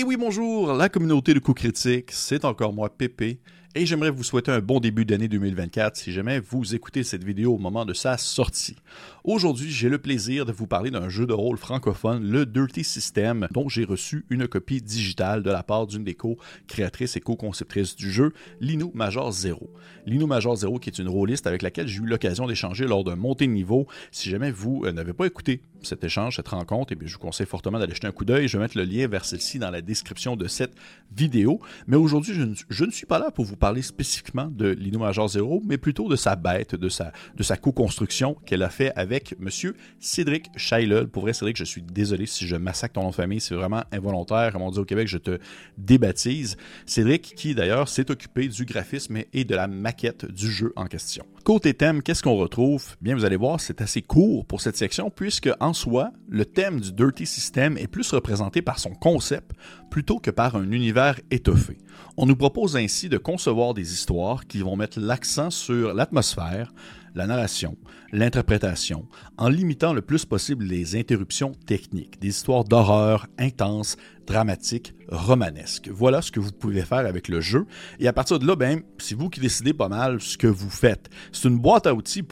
Et oui, bonjour, la communauté de coups critiques, c'est encore moi, Pépé, et j'aimerais vous souhaiter un bon début d'année 2024 si jamais vous écoutez cette vidéo au moment de sa sortie. Aujourd'hui, j'ai le plaisir de vous parler d'un jeu de rôle francophone, le Dirty System, dont j'ai reçu une copie digitale de la part d'une des co-créatrices et co-conceptrices du jeu, Lino Major Zero. Lino Major Zero qui est une rôliste avec laquelle j'ai eu l'occasion d'échanger lors d'un montée de niveau. Si jamais vous euh, n'avez pas écouté cet échange, cette rencontre, et eh bien, je vous conseille fortement d'aller jeter un coup d'œil. Je vais mettre le lien vers celle-ci dans la description de cette vidéo. Mais aujourd'hui, je, ne suis pas là pour vous parler spécifiquement de Lino Major Zero, mais plutôt de sa bête, de sa, co-construction qu'elle a fait avec monsieur Cédric Scheilel. Pour vrai, Cédric, je suis désolé si je massacre ton nom de famille, c'est vraiment involontaire. Comme on dit au Québec, je te débaptise. Cédric, qui d'ailleurs s'est occupé du graphisme et de la maquette du jeu en question. Côté thème, qu'est-ce qu'on retrouve? Bien, vous allez voir, c'est assez court pour cette section, puisque en soi, le thème du Dirty System est plus représenté par son concept plutôt que par un univers étoffé. On nous propose ainsi de concevoir des histoires qui vont mettre l'accent sur l'atmosphère, la narration, l'interprétation, en limitant le plus possible les interruptions techniques, des histoires d'horreur intenses, dramatiques, romanesques. Voilà ce que vous pouvez faire avec le jeu. Et à partir de là, ben, c'est vous qui décidez pas mal ce que vous faites. C'est une boîte à outils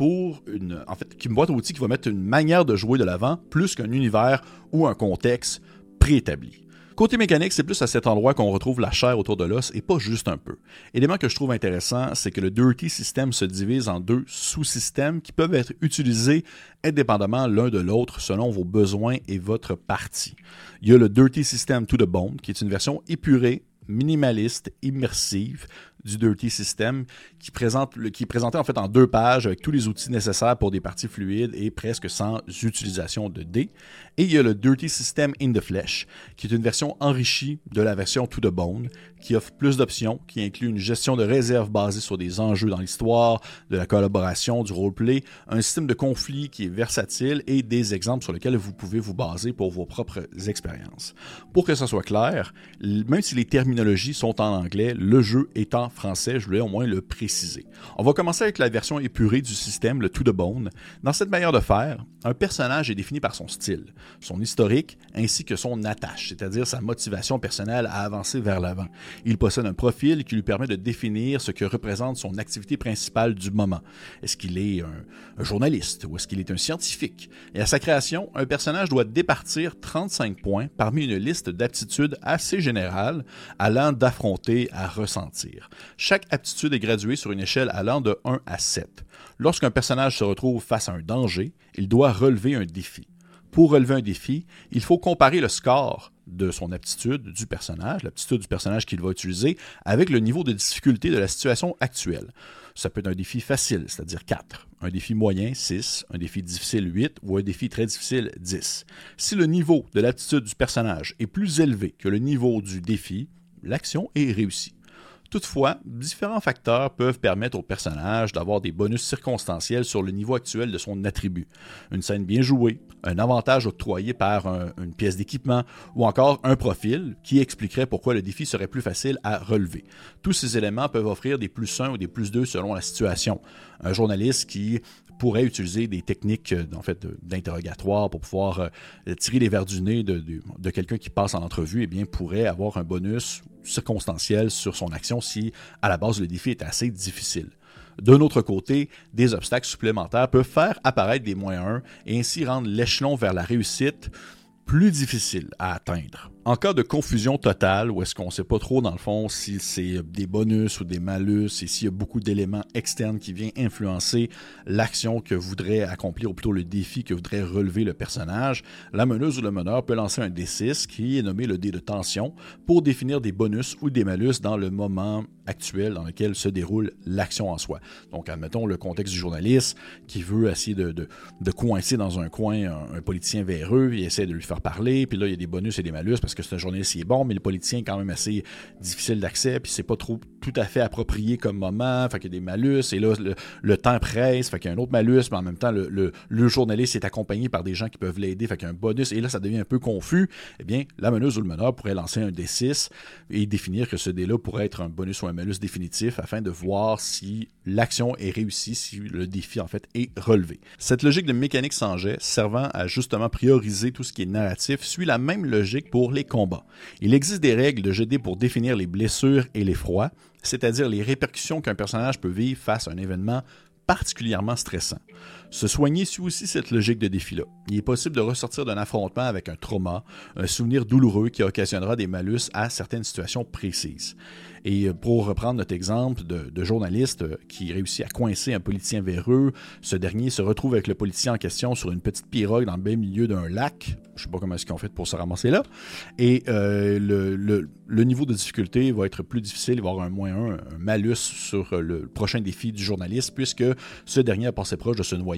une boîte à outils qui va mettre une manière de jouer de l'avant plus qu'un univers ou un contexte préétabli. Côté mécanique, c'est plus à cet endroit qu'on retrouve la chair autour de l'os et pas juste un peu. Élément que je trouve intéressant, c'est que le Dirty System se divise en deux sous-systèmes qui peuvent être utilisés indépendamment l'un de l'autre selon vos besoins et votre partie. Il y a le Dirty System to the Bone, qui est une version épurée, minimaliste, immersive, du Dirty System qui, présente, qui est présenté en fait en deux pages avec tous les outils nécessaires pour des parties fluides et presque sans utilisation de dés. Et il y a le Dirty System in the Flesh qui est une version enrichie de la version To the Bone qui offre plus d'options, qui inclut une gestion de réserve basée sur des enjeux dans l'histoire, de la collaboration, du roleplay, un système de conflit qui est versatile et des exemples sur lesquels vous pouvez vous baser pour vos propres expériences. Pour que ça soit clair, même si les terminologies sont en anglais, le jeu est en français, je voulais au moins le préciser. On va commencer avec la version épurée du système, le to the bone. Dans cette manière de faire, un personnage est défini par son style, son historique ainsi que son attache, c'est-à-dire sa motivation personnelle à avancer vers l'avant. Il possède un profil qui lui permet de définir ce que représente son activité principale du moment. Est-ce qu'il est un, journaliste ou est-ce qu'il est un scientifique? Et à sa création, un personnage doit départir 35 points parmi une liste d'aptitudes assez générales allant d'affronter à ressentir. Chaque aptitude est graduée sur une échelle allant de 1 à 7. Lorsqu'un personnage se retrouve face à un danger, il doit relever un défi. Pour relever un défi, il faut comparer le score de son aptitude du personnage, l'aptitude du personnage qu'il va utiliser, avec le niveau de difficulté de la situation actuelle. Ça peut être un défi facile, c'est-à-dire 4, un défi moyen 6, un défi difficile 8 ou un défi très difficile 10. Si le niveau de l'aptitude du personnage est plus élevé que le niveau du défi, l'action est réussie. Toutefois, différents facteurs peuvent permettre au personnage d'avoir des bonus circonstanciels sur le niveau actuel de son attribut. Une scène bien jouée, un avantage octroyé par une pièce d'équipement ou encore un profil qui expliquerait pourquoi le défi serait plus facile à relever. Tous ces éléments peuvent offrir des plus 1 ou des plus 2 selon la situation. Un journaliste qui pourrait utiliser des techniques euh, en fait, d'interrogatoire pour pouvoir euh, tirer les verres du nez de, quelqu'un qui passe en entrevue, eh bien, pourrait avoir un bonus circonstanciel sur son action si, à la base, le défi est assez difficile. D'un autre côté, des obstacles supplémentaires peuvent faire apparaître des moins 1 et ainsi rendre l'échelon vers la réussite plus difficile à atteindre. En cas de confusion totale, où est-ce qu'on ne sait pas trop dans le fond si c'est des bonus ou des malus et s'il y a beaucoup d'éléments externes qui viennent influencer l'action que voudrait accomplir ou plutôt le défi que voudrait relever le personnage, la meneuse ou le meneur peut lancer un D6 qui est nommé le dé de tension pour définir des bonus ou des malus dans le moment actuel dans lequel se déroule l'action en soi. Donc, admettons le contexte du journaliste qui veut essayer de, coincer dans un coin un, un politicien véreux, il essaie de lui faire parler, puis là, il y a des bonus et des malus parce que un journaliste qui est bon, mais le politicien est quand même assez difficile d'accès, puis c'est pas trop tout à fait approprié comme moment, fait qu'il y a des malus, et là, le, temps presse, fait qu'il y a un autre malus, mais en même temps, le, journaliste est accompagné par des gens qui peuvent l'aider, fait qu'il y a un bonus, et là, ça devient un peu confus. Eh bien, la meneuse ou le meneur pourrait lancer un D6 et définir que ce dé-là pourrait être un bonus ou un malus définitif afin de voir si l'action est réussie, si le défi, en fait, est relevé. Cette logique de mécanique sans jet, servant à justement prioriser tout ce qui est narratif, suit la même logique pour les combats. Il existe des règles de GD pour définir les blessures et les froids, c'est-à-dire les répercussions qu'un personnage peut vivre face à un événement particulièrement stressant. Se soigner suit aussi cette logique de défi-là. Il est possible de ressortir d'un affrontement avec un trauma, un souvenir douloureux qui occasionnera des malus à certaines situations précises. Et pour reprendre notre exemple de, journaliste qui réussit à coincer un politicien véreux, ce dernier se retrouve avec le politicien en question sur une petite pirogue dans le bel milieu d'un lac. Je sais pas comment est-ce qu'ils ont fait pour se ramasser là. Et euh, le, niveau de difficulté va être plus difficile, il avoir un moins 1, un malus sur le prochain défi du journaliste, puisque ce dernier a passé proche de se noyer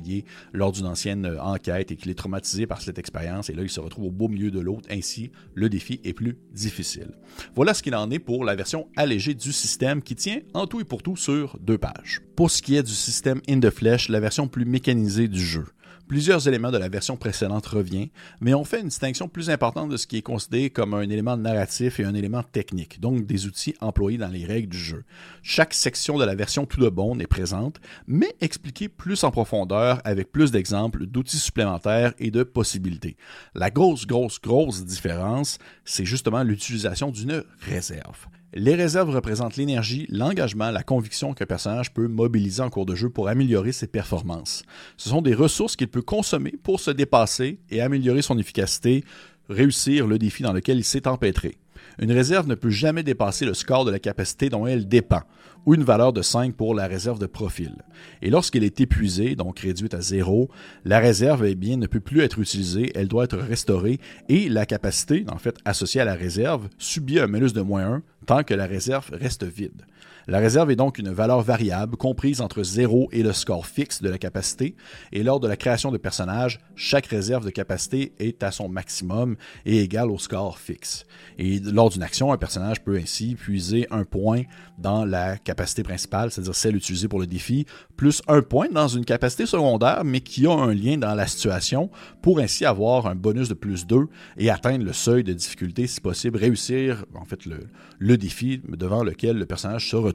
lors d'une ancienne euh, enquête et qu'il est traumatisé par cette expérience. Et là, il se retrouve au beau milieu de l'autre. Ainsi, le défi est plus difficile. Voilà ce qu'il en est pour la version allégée du système qui tient en tout et pour tout sur deux pages. Pour ce qui est du système In the Flesh, la version plus mécanisée du jeu. Plusieurs éléments de la version précédente reviennent, mais on fait une distinction plus importante de ce qui est considéré comme un élément narratif et un élément technique, donc des outils employés dans les règles du jeu. Chaque section de la version tout de bon est présente, mais expliquée plus en profondeur avec plus d'exemples, d'outils supplémentaires et de possibilités. La grosse, grosse, grosse différence, c'est justement l'utilisation d'une réserve. Les réserves représentent l'énergie, l'engagement, la conviction qu'un personnage peut mobiliser en cours de jeu pour améliorer ses performances. Ce sont des ressources qu'il peut consommer pour se dépasser et améliorer son efficacité, réussir le défi dans lequel il s'est empêtré. Une réserve ne peut jamais dépasser le score de la capacité dont elle dépend, ou une valeur de 5 pour la réserve de profil. Et lorsqu'elle est épuisée, donc réduite à 0, la réserve eh bien, ne peut plus être utilisée, elle doit être restaurée, et la capacité, en fait, associée à la réserve, subit un malus de moins 1 tant que la réserve reste vide. La réserve est donc une valeur variable comprise entre 0 et le score fixe de la capacité, et lors de la création de personnages, chaque réserve de capacité est à son maximum et égale au score fixe. Et lors d'une action, un personnage peut ainsi puiser un point dans la capacité principale, c'est-à-dire celle utilisée pour le défi, plus un point dans une capacité secondaire, mais qui a un lien dans la situation, pour ainsi avoir un bonus de plus 2 et atteindre le seuil de difficulté, si possible, réussir en fait le, le défi devant lequel le personnage se retrouve.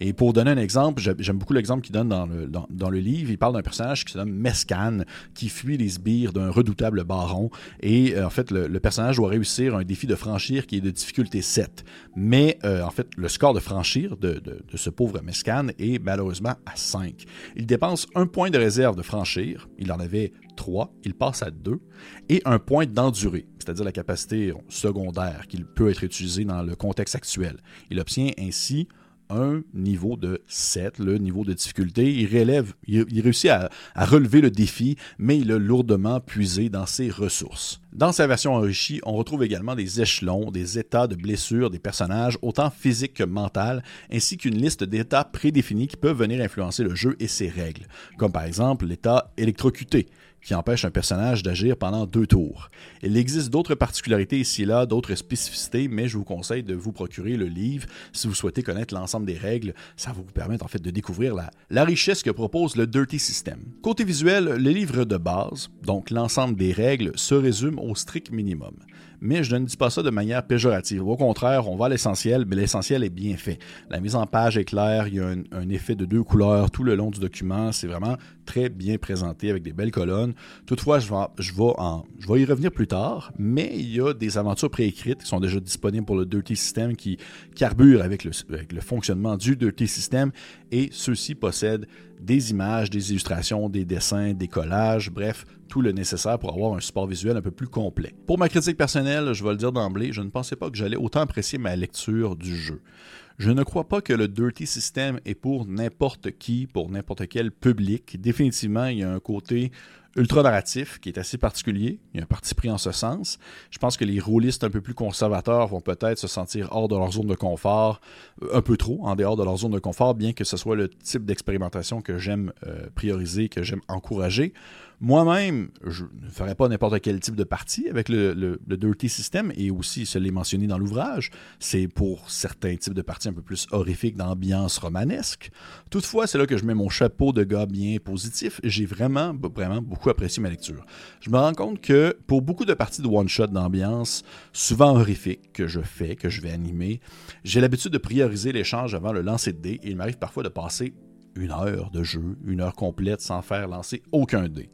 Et pour donner un exemple, j'aime beaucoup l'exemple qu'il donne dans le, livre. Il parle d'un personnage qui se nomme Mescan, qui fuit les sbires d'un redoutable baron. Et euh, en fait, le, personnage doit réussir un défi de franchir qui est de difficulté 7. Mais euh, en fait, le score de franchir de ce pauvre Mescan est malheureusement à 5. Il dépense un point de réserve de franchir. Il en avait 3, il passe à 2, et un point d'endurée, c'est-à-dire la capacité secondaire qui peut être utilisée dans le contexte actuel. Il obtient ainsi un niveau de 7, le niveau de difficulté. Il réussit à, relever le défi, mais il a lourdement puisé dans ses ressources. Dans sa version enrichie, on retrouve également des échelons, des états de blessures des personnages, autant physiques que mentales, ainsi qu'une liste d'états prédéfinis qui peuvent venir influencer le jeu et ses règles, comme par exemple l'état électrocuté, qui empêche un personnage d'agir pendant deux tours. Il existe d'autres particularités ici et là, d'autres spécificités, mais je vous conseille de vous procurer le livre si vous souhaitez connaître l'ensemble des règles. Ça va vous permettre en fait de découvrir la, la richesse que propose le Dirty System. Côté visuel, le livre de base, donc l'ensemble des règles, se résume au strict minimum mais je ne dis pas ça de manière péjorative. Au contraire, on va à l'essentiel, mais l'essentiel est bien fait. La mise en page est claire, il y a un, effet de deux couleurs tout le long du document, c'est vraiment très bien présenté avec des belles colonnes. Toutefois, je vais, je vais, en, je vais y revenir plus tard, mais il y a des aventures préécrites qui sont déjà disponibles pour le Dirty System qui carburent avec le, avec le fonctionnement du Dirty System et ceux-ci possèdent des images, des illustrations, des dessins, des collages, bref, tout le nécessaire pour avoir un support visuel un peu plus complet. Pour ma critique personnelle, je vais le dire d'emblée, je ne pensais pas que j'allais autant apprécier ma lecture du jeu. Je ne crois pas que le Dirty System est pour n'importe qui, pour n'importe quel public. Définitivement, il y a un côté ultra narratif qui est assez particulier. Il y a un parti pris en ce sens. Je pense que les rôlistes un peu plus conservateurs vont peut-être se sentir hors de leur zone de confort, un peu trop en dehors de leur zone de confort, bien que ce soit le type d'expérimentation que j'aime euh, prioriser, que j'aime encourager. Moi-même, je ne ferai pas n'importe quel type de partie avec le, le, Dirty System et aussi, ce l'est mentionné dans l'ouvrage, c'est pour certains types de parties un peu plus horrifiques d'ambiance romanesque. Toutefois, c'est là que je mets mon chapeau de gars bien positif. J'ai vraiment, vraiment beaucoup apprécié ma lecture. Je me rends compte que pour beaucoup de parties de one-shot d'ambiance, souvent horrifiques, que je fais, que je vais animer, j'ai l'habitude de prioriser l'échange avant le lancer de dés et il m'arrive parfois de passer une heure de jeu, une heure complète sans faire lancer aucun dé.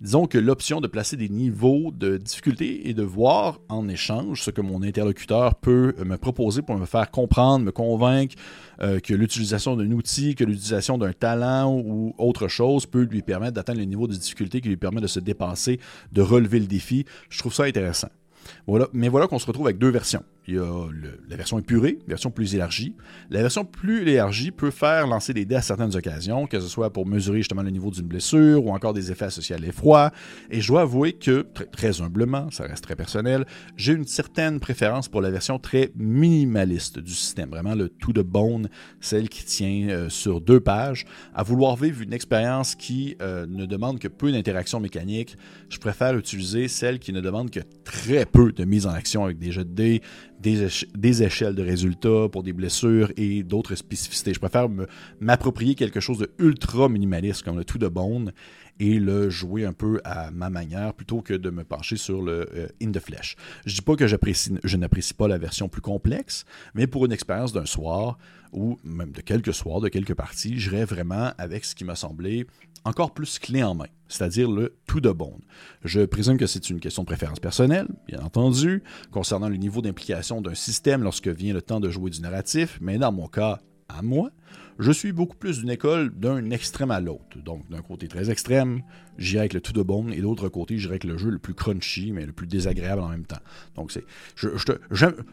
Disons que l'option de placer des niveaux de difficulté et de voir en échange ce que mon interlocuteur peut me proposer pour me faire comprendre, me convaincre euh, que l'utilisation d'un outil, que l'utilisation d'un talent ou autre chose peut lui permettre d'atteindre le niveau de difficulté qui lui permet de se dépasser, de relever le défi. Je trouve ça intéressant. Mais voilà qu'on se retrouve avec deux versions. Il y a la version épurée, version plus élargie. La version plus élargie peut faire lancer des dés à certaines occasions, que ce soit pour mesurer justement le niveau d'une blessure ou encore des effets associés à l'effroi. Et je dois avouer que, très, humblement, ça reste très personnel, j'ai une certaine préférence pour la version très minimaliste du système, vraiment le tout de bone, celle qui tient euh, sur deux pages. À vouloir vivre une expérience qui euh, ne demande que peu d'interactions mécaniques, je préfère utiliser celle qui ne demande que très peu de mise en action avec des jets de dés, des, échelles de résultats pour des blessures et d'autres spécificités. Je préfère m'approprier quelque chose de ultra minimaliste comme le tout de bone et le jouer un peu à ma manière plutôt que de me pencher sur le euh, in the flesh. Je dis pas que je n'apprécie pas la version plus complexe, mais pour une expérience d'un soir ou même de quelques soirs, de quelques parties, j'irais vraiment avec ce qui m'a semblé encore plus clé en main, c'est-à-dire le tout de bon. Je présume que c'est une question de préférence personnelle, bien entendu, concernant le niveau d'implication d'un système lorsque vient le temps de jouer du narratif, mais dans mon cas, à moi, je suis beaucoup plus d'une école d'un extrême à l'autre. Donc, d'un côté très extrême, j'irai avec le tout de bon, et de l'autre côté, j'irai avec le jeu le plus crunchy, mais le plus désagréable en même temps. Donc, c'est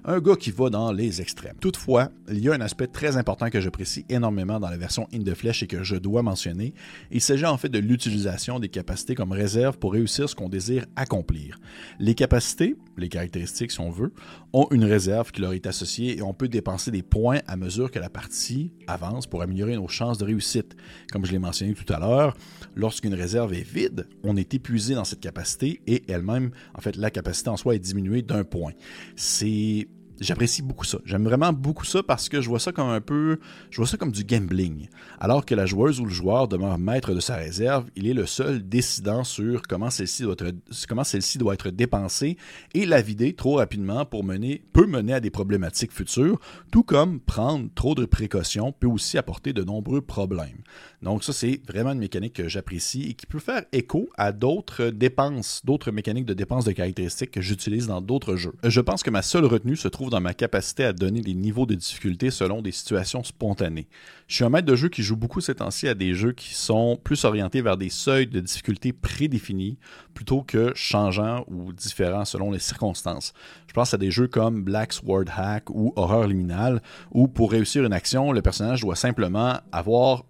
un gars qui va dans les extrêmes. Toutefois, il y a un aspect très important que j'apprécie énormément dans la version In the Flesh et que je dois mentionner. Il s'agit en fait de l'utilisation des capacités comme réserve pour réussir ce qu'on désire accomplir. Les capacités, les caractéristiques si on veut, ont une réserve qui leur est associée et on peut dépenser des points à mesure que la partie avance améliorer nos chances de réussite. Comme je l'ai mentionné tout à l'heure, lorsqu'une réserve est vide, on est épuisé dans cette capacité et elle-même, en fait, la capacité en soi est diminuée d'un point. C'est J'apprécie beaucoup ça. J'aime vraiment beaucoup ça parce que je vois ça comme un peu, je vois ça comme du gambling. Alors que la joueuse ou le joueur demeure maître de sa réserve, il est le seul décidant sur comment celle-ci doit être, comment celle-ci doit être dépensée et la vider trop rapidement pour mener, peut mener à des problématiques futures, tout comme prendre trop de précautions peut aussi apporter de nombreux problèmes. Donc ça, c'est vraiment une mécanique que j'apprécie et qui peut faire écho à d'autres dépenses, d'autres mécaniques de dépenses de caractéristiques que j'utilise dans d'autres jeux. Je pense que ma seule retenue se trouve dans ma capacité à donner des niveaux de difficulté selon des situations spontanées. Je suis un maître de jeu qui joue beaucoup ces temps-ci à des jeux qui sont plus orientés vers des seuils de difficulté prédéfinis plutôt que changeants ou différents selon les circonstances. Je pense à des jeux comme Black Sword Hack ou Horreur Liminale où pour réussir une action, le personnage doit simplement avoir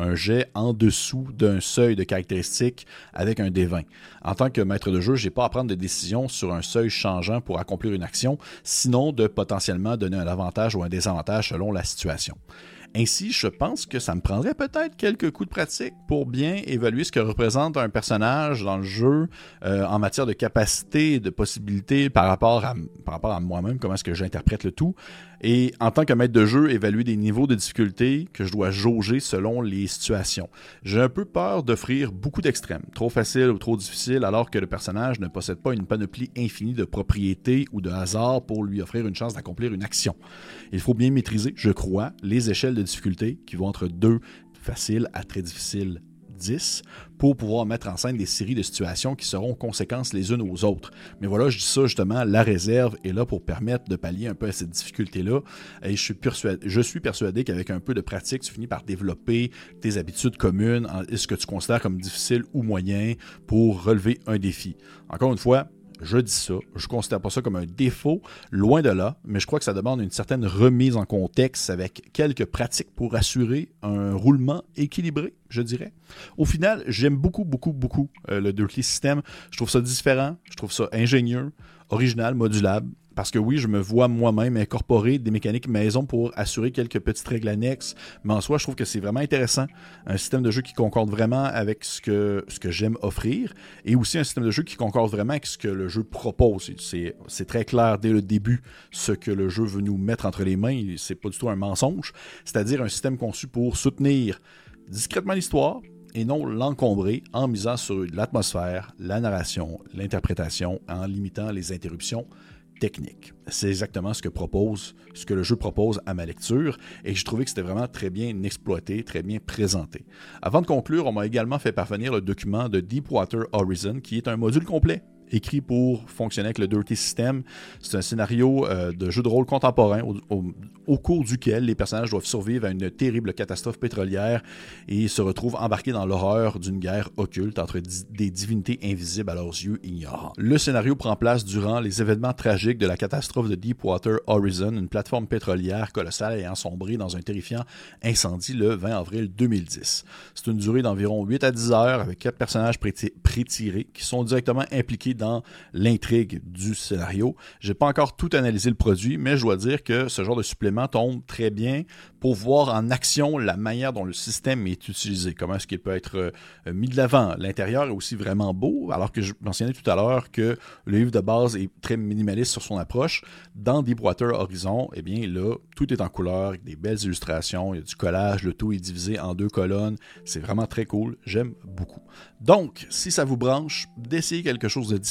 un jet en dessous d'un seuil de caractéristiques avec un D20. En tant que maître de jeu, je n'ai pas à prendre de décision sur un seuil changeant pour accomplir une action, sinon de potentiellement donner un avantage ou un désavantage selon la situation. Ainsi, je pense que ça me prendrait peut-être quelques coups de pratique pour bien évaluer ce que représente un personnage dans le jeu euh, en matière de capacité et de possibilités par rapport à, par rapport à moi-même, comment est-ce que j'interprète le tout. Et en tant que maître de jeu, évaluer des niveaux de difficulté que je dois jauger selon les situations. J'ai un peu peur d'offrir beaucoup d'extrêmes, trop facile ou trop difficile, alors que le personnage ne possède pas une panoplie infinie de propriétés ou de hasard pour lui offrir une chance d'accomplir une action. Il faut bien maîtriser, je crois, les échelles de difficulté qui vont entre 2 facile à très difficile 10 pour pouvoir mettre en scène des séries de situations qui seront conséquences les unes aux autres. Mais voilà, je dis ça justement, la réserve est là pour permettre de pallier un peu à cette difficulté-là. Et je suis persuadé, je suis persuadé qu'avec un peu de pratique, tu finis par développer tes habitudes communes, ce que tu considères comme difficile ou moyen pour relever un défi. Encore une fois, je dis ça, je ne considère pas ça comme un défaut, loin de là, mais je crois que ça demande une certaine remise en contexte avec quelques pratiques pour assurer un roulement équilibré, je dirais. Au final, j'aime beaucoup, beaucoup, beaucoup euh, le Dirty System. Je trouve ça différent, je trouve ça ingénieux, original, modulable. Parce que oui, je me vois moi-même incorporer des mécaniques maison pour assurer quelques petites règles annexes, mais en soi, je trouve que c'est vraiment intéressant. Un système de jeu qui concorde vraiment avec ce que, ce que j'aime offrir, et aussi un système de jeu qui concorde vraiment avec ce que le jeu propose. C'est très clair dès le début ce que le jeu veut nous mettre entre les mains, c'est pas du tout un mensonge, c'est-à-dire un système conçu pour soutenir discrètement l'histoire, et non l'encombrer en misant sur l'atmosphère, la narration, l'interprétation, en limitant les interruptions techniques. C'est exactement ce que propose, ce que le jeu propose à ma lecture, et je trouvais que c'était vraiment très bien exploité, très bien présenté. Avant de conclure, on m'a également fait parvenir le document de Deepwater Horizon, qui est un module complet écrit pour fonctionner avec le Dirty System. C'est un scénario euh, de jeu de rôle contemporain au, cours duquel les personnages doivent survivre à une terrible catastrophe pétrolière et se retrouvent embarqués dans l'horreur d'une guerre occulte entre des divinités invisibles à leurs yeux ignorants. Le scénario prend place durant les événements tragiques de la catastrophe de Deepwater Horizon, une plateforme pétrolière colossale ayant sombré dans un terrifiant incendie le 20 avril 2010. C'est une durée d'environ 8 à 10 heures avec quatre personnages pré-tirés qui sont directement impliqués dans l'intrigue du scénario. J'ai pas encore tout analysé le produit, mais je dois dire que ce genre de supplément tombe très bien pour voir en action la manière dont le système est utilisé, comment est-ce qu'il peut être euh, mis de l'avant. L'intérieur est aussi vraiment beau, alors que je mentionnais tout à l'heure que le livre de base est très minimaliste sur son approche. Dans Deepwater Horizon, eh bien là, tout est en couleur, avec des belles illustrations, il y a du collage, le tout est divisé en deux colonnes. C'est vraiment très cool, j'aime beaucoup. Donc, si ça vous branche, d'essayer quelque chose de différent,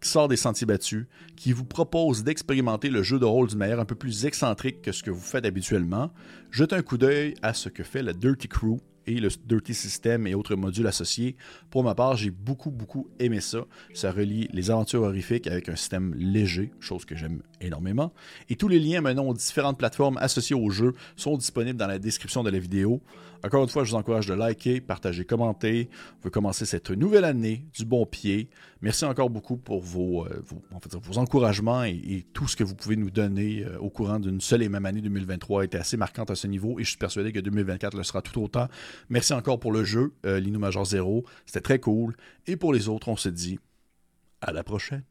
qui sort des sentiers battus, qui vous propose d'expérimenter le jeu de rôle d'une manière un peu plus excentrique que ce que vous faites habituellement, jetez un coup d'œil à ce que fait la Dirty Crew et le Dirty System et autres modules associés. Pour ma part, j'ai beaucoup, beaucoup aimé ça. Ça relie les aventures horrifiques avec un système léger, chose que j'aime énormément. Et tous les liens menant aux différentes plateformes associées au jeu sont disponibles dans la description de la vidéo. Encore une fois, je vous encourage de liker, partager, commenter. On veut commencer cette nouvelle année du bon pied. Merci encore beaucoup pour vos, euh, vos, encouragements et, tout ce que vous pouvez nous donner euh, au courant d'une seule et même année 2023 a été assez marquante à ce niveau et je suis persuadé que 2024 le sera tout autant. Merci encore pour le jeu, euh, Major Zero. C'était très cool. Et pour les autres, on se dit à la prochaine.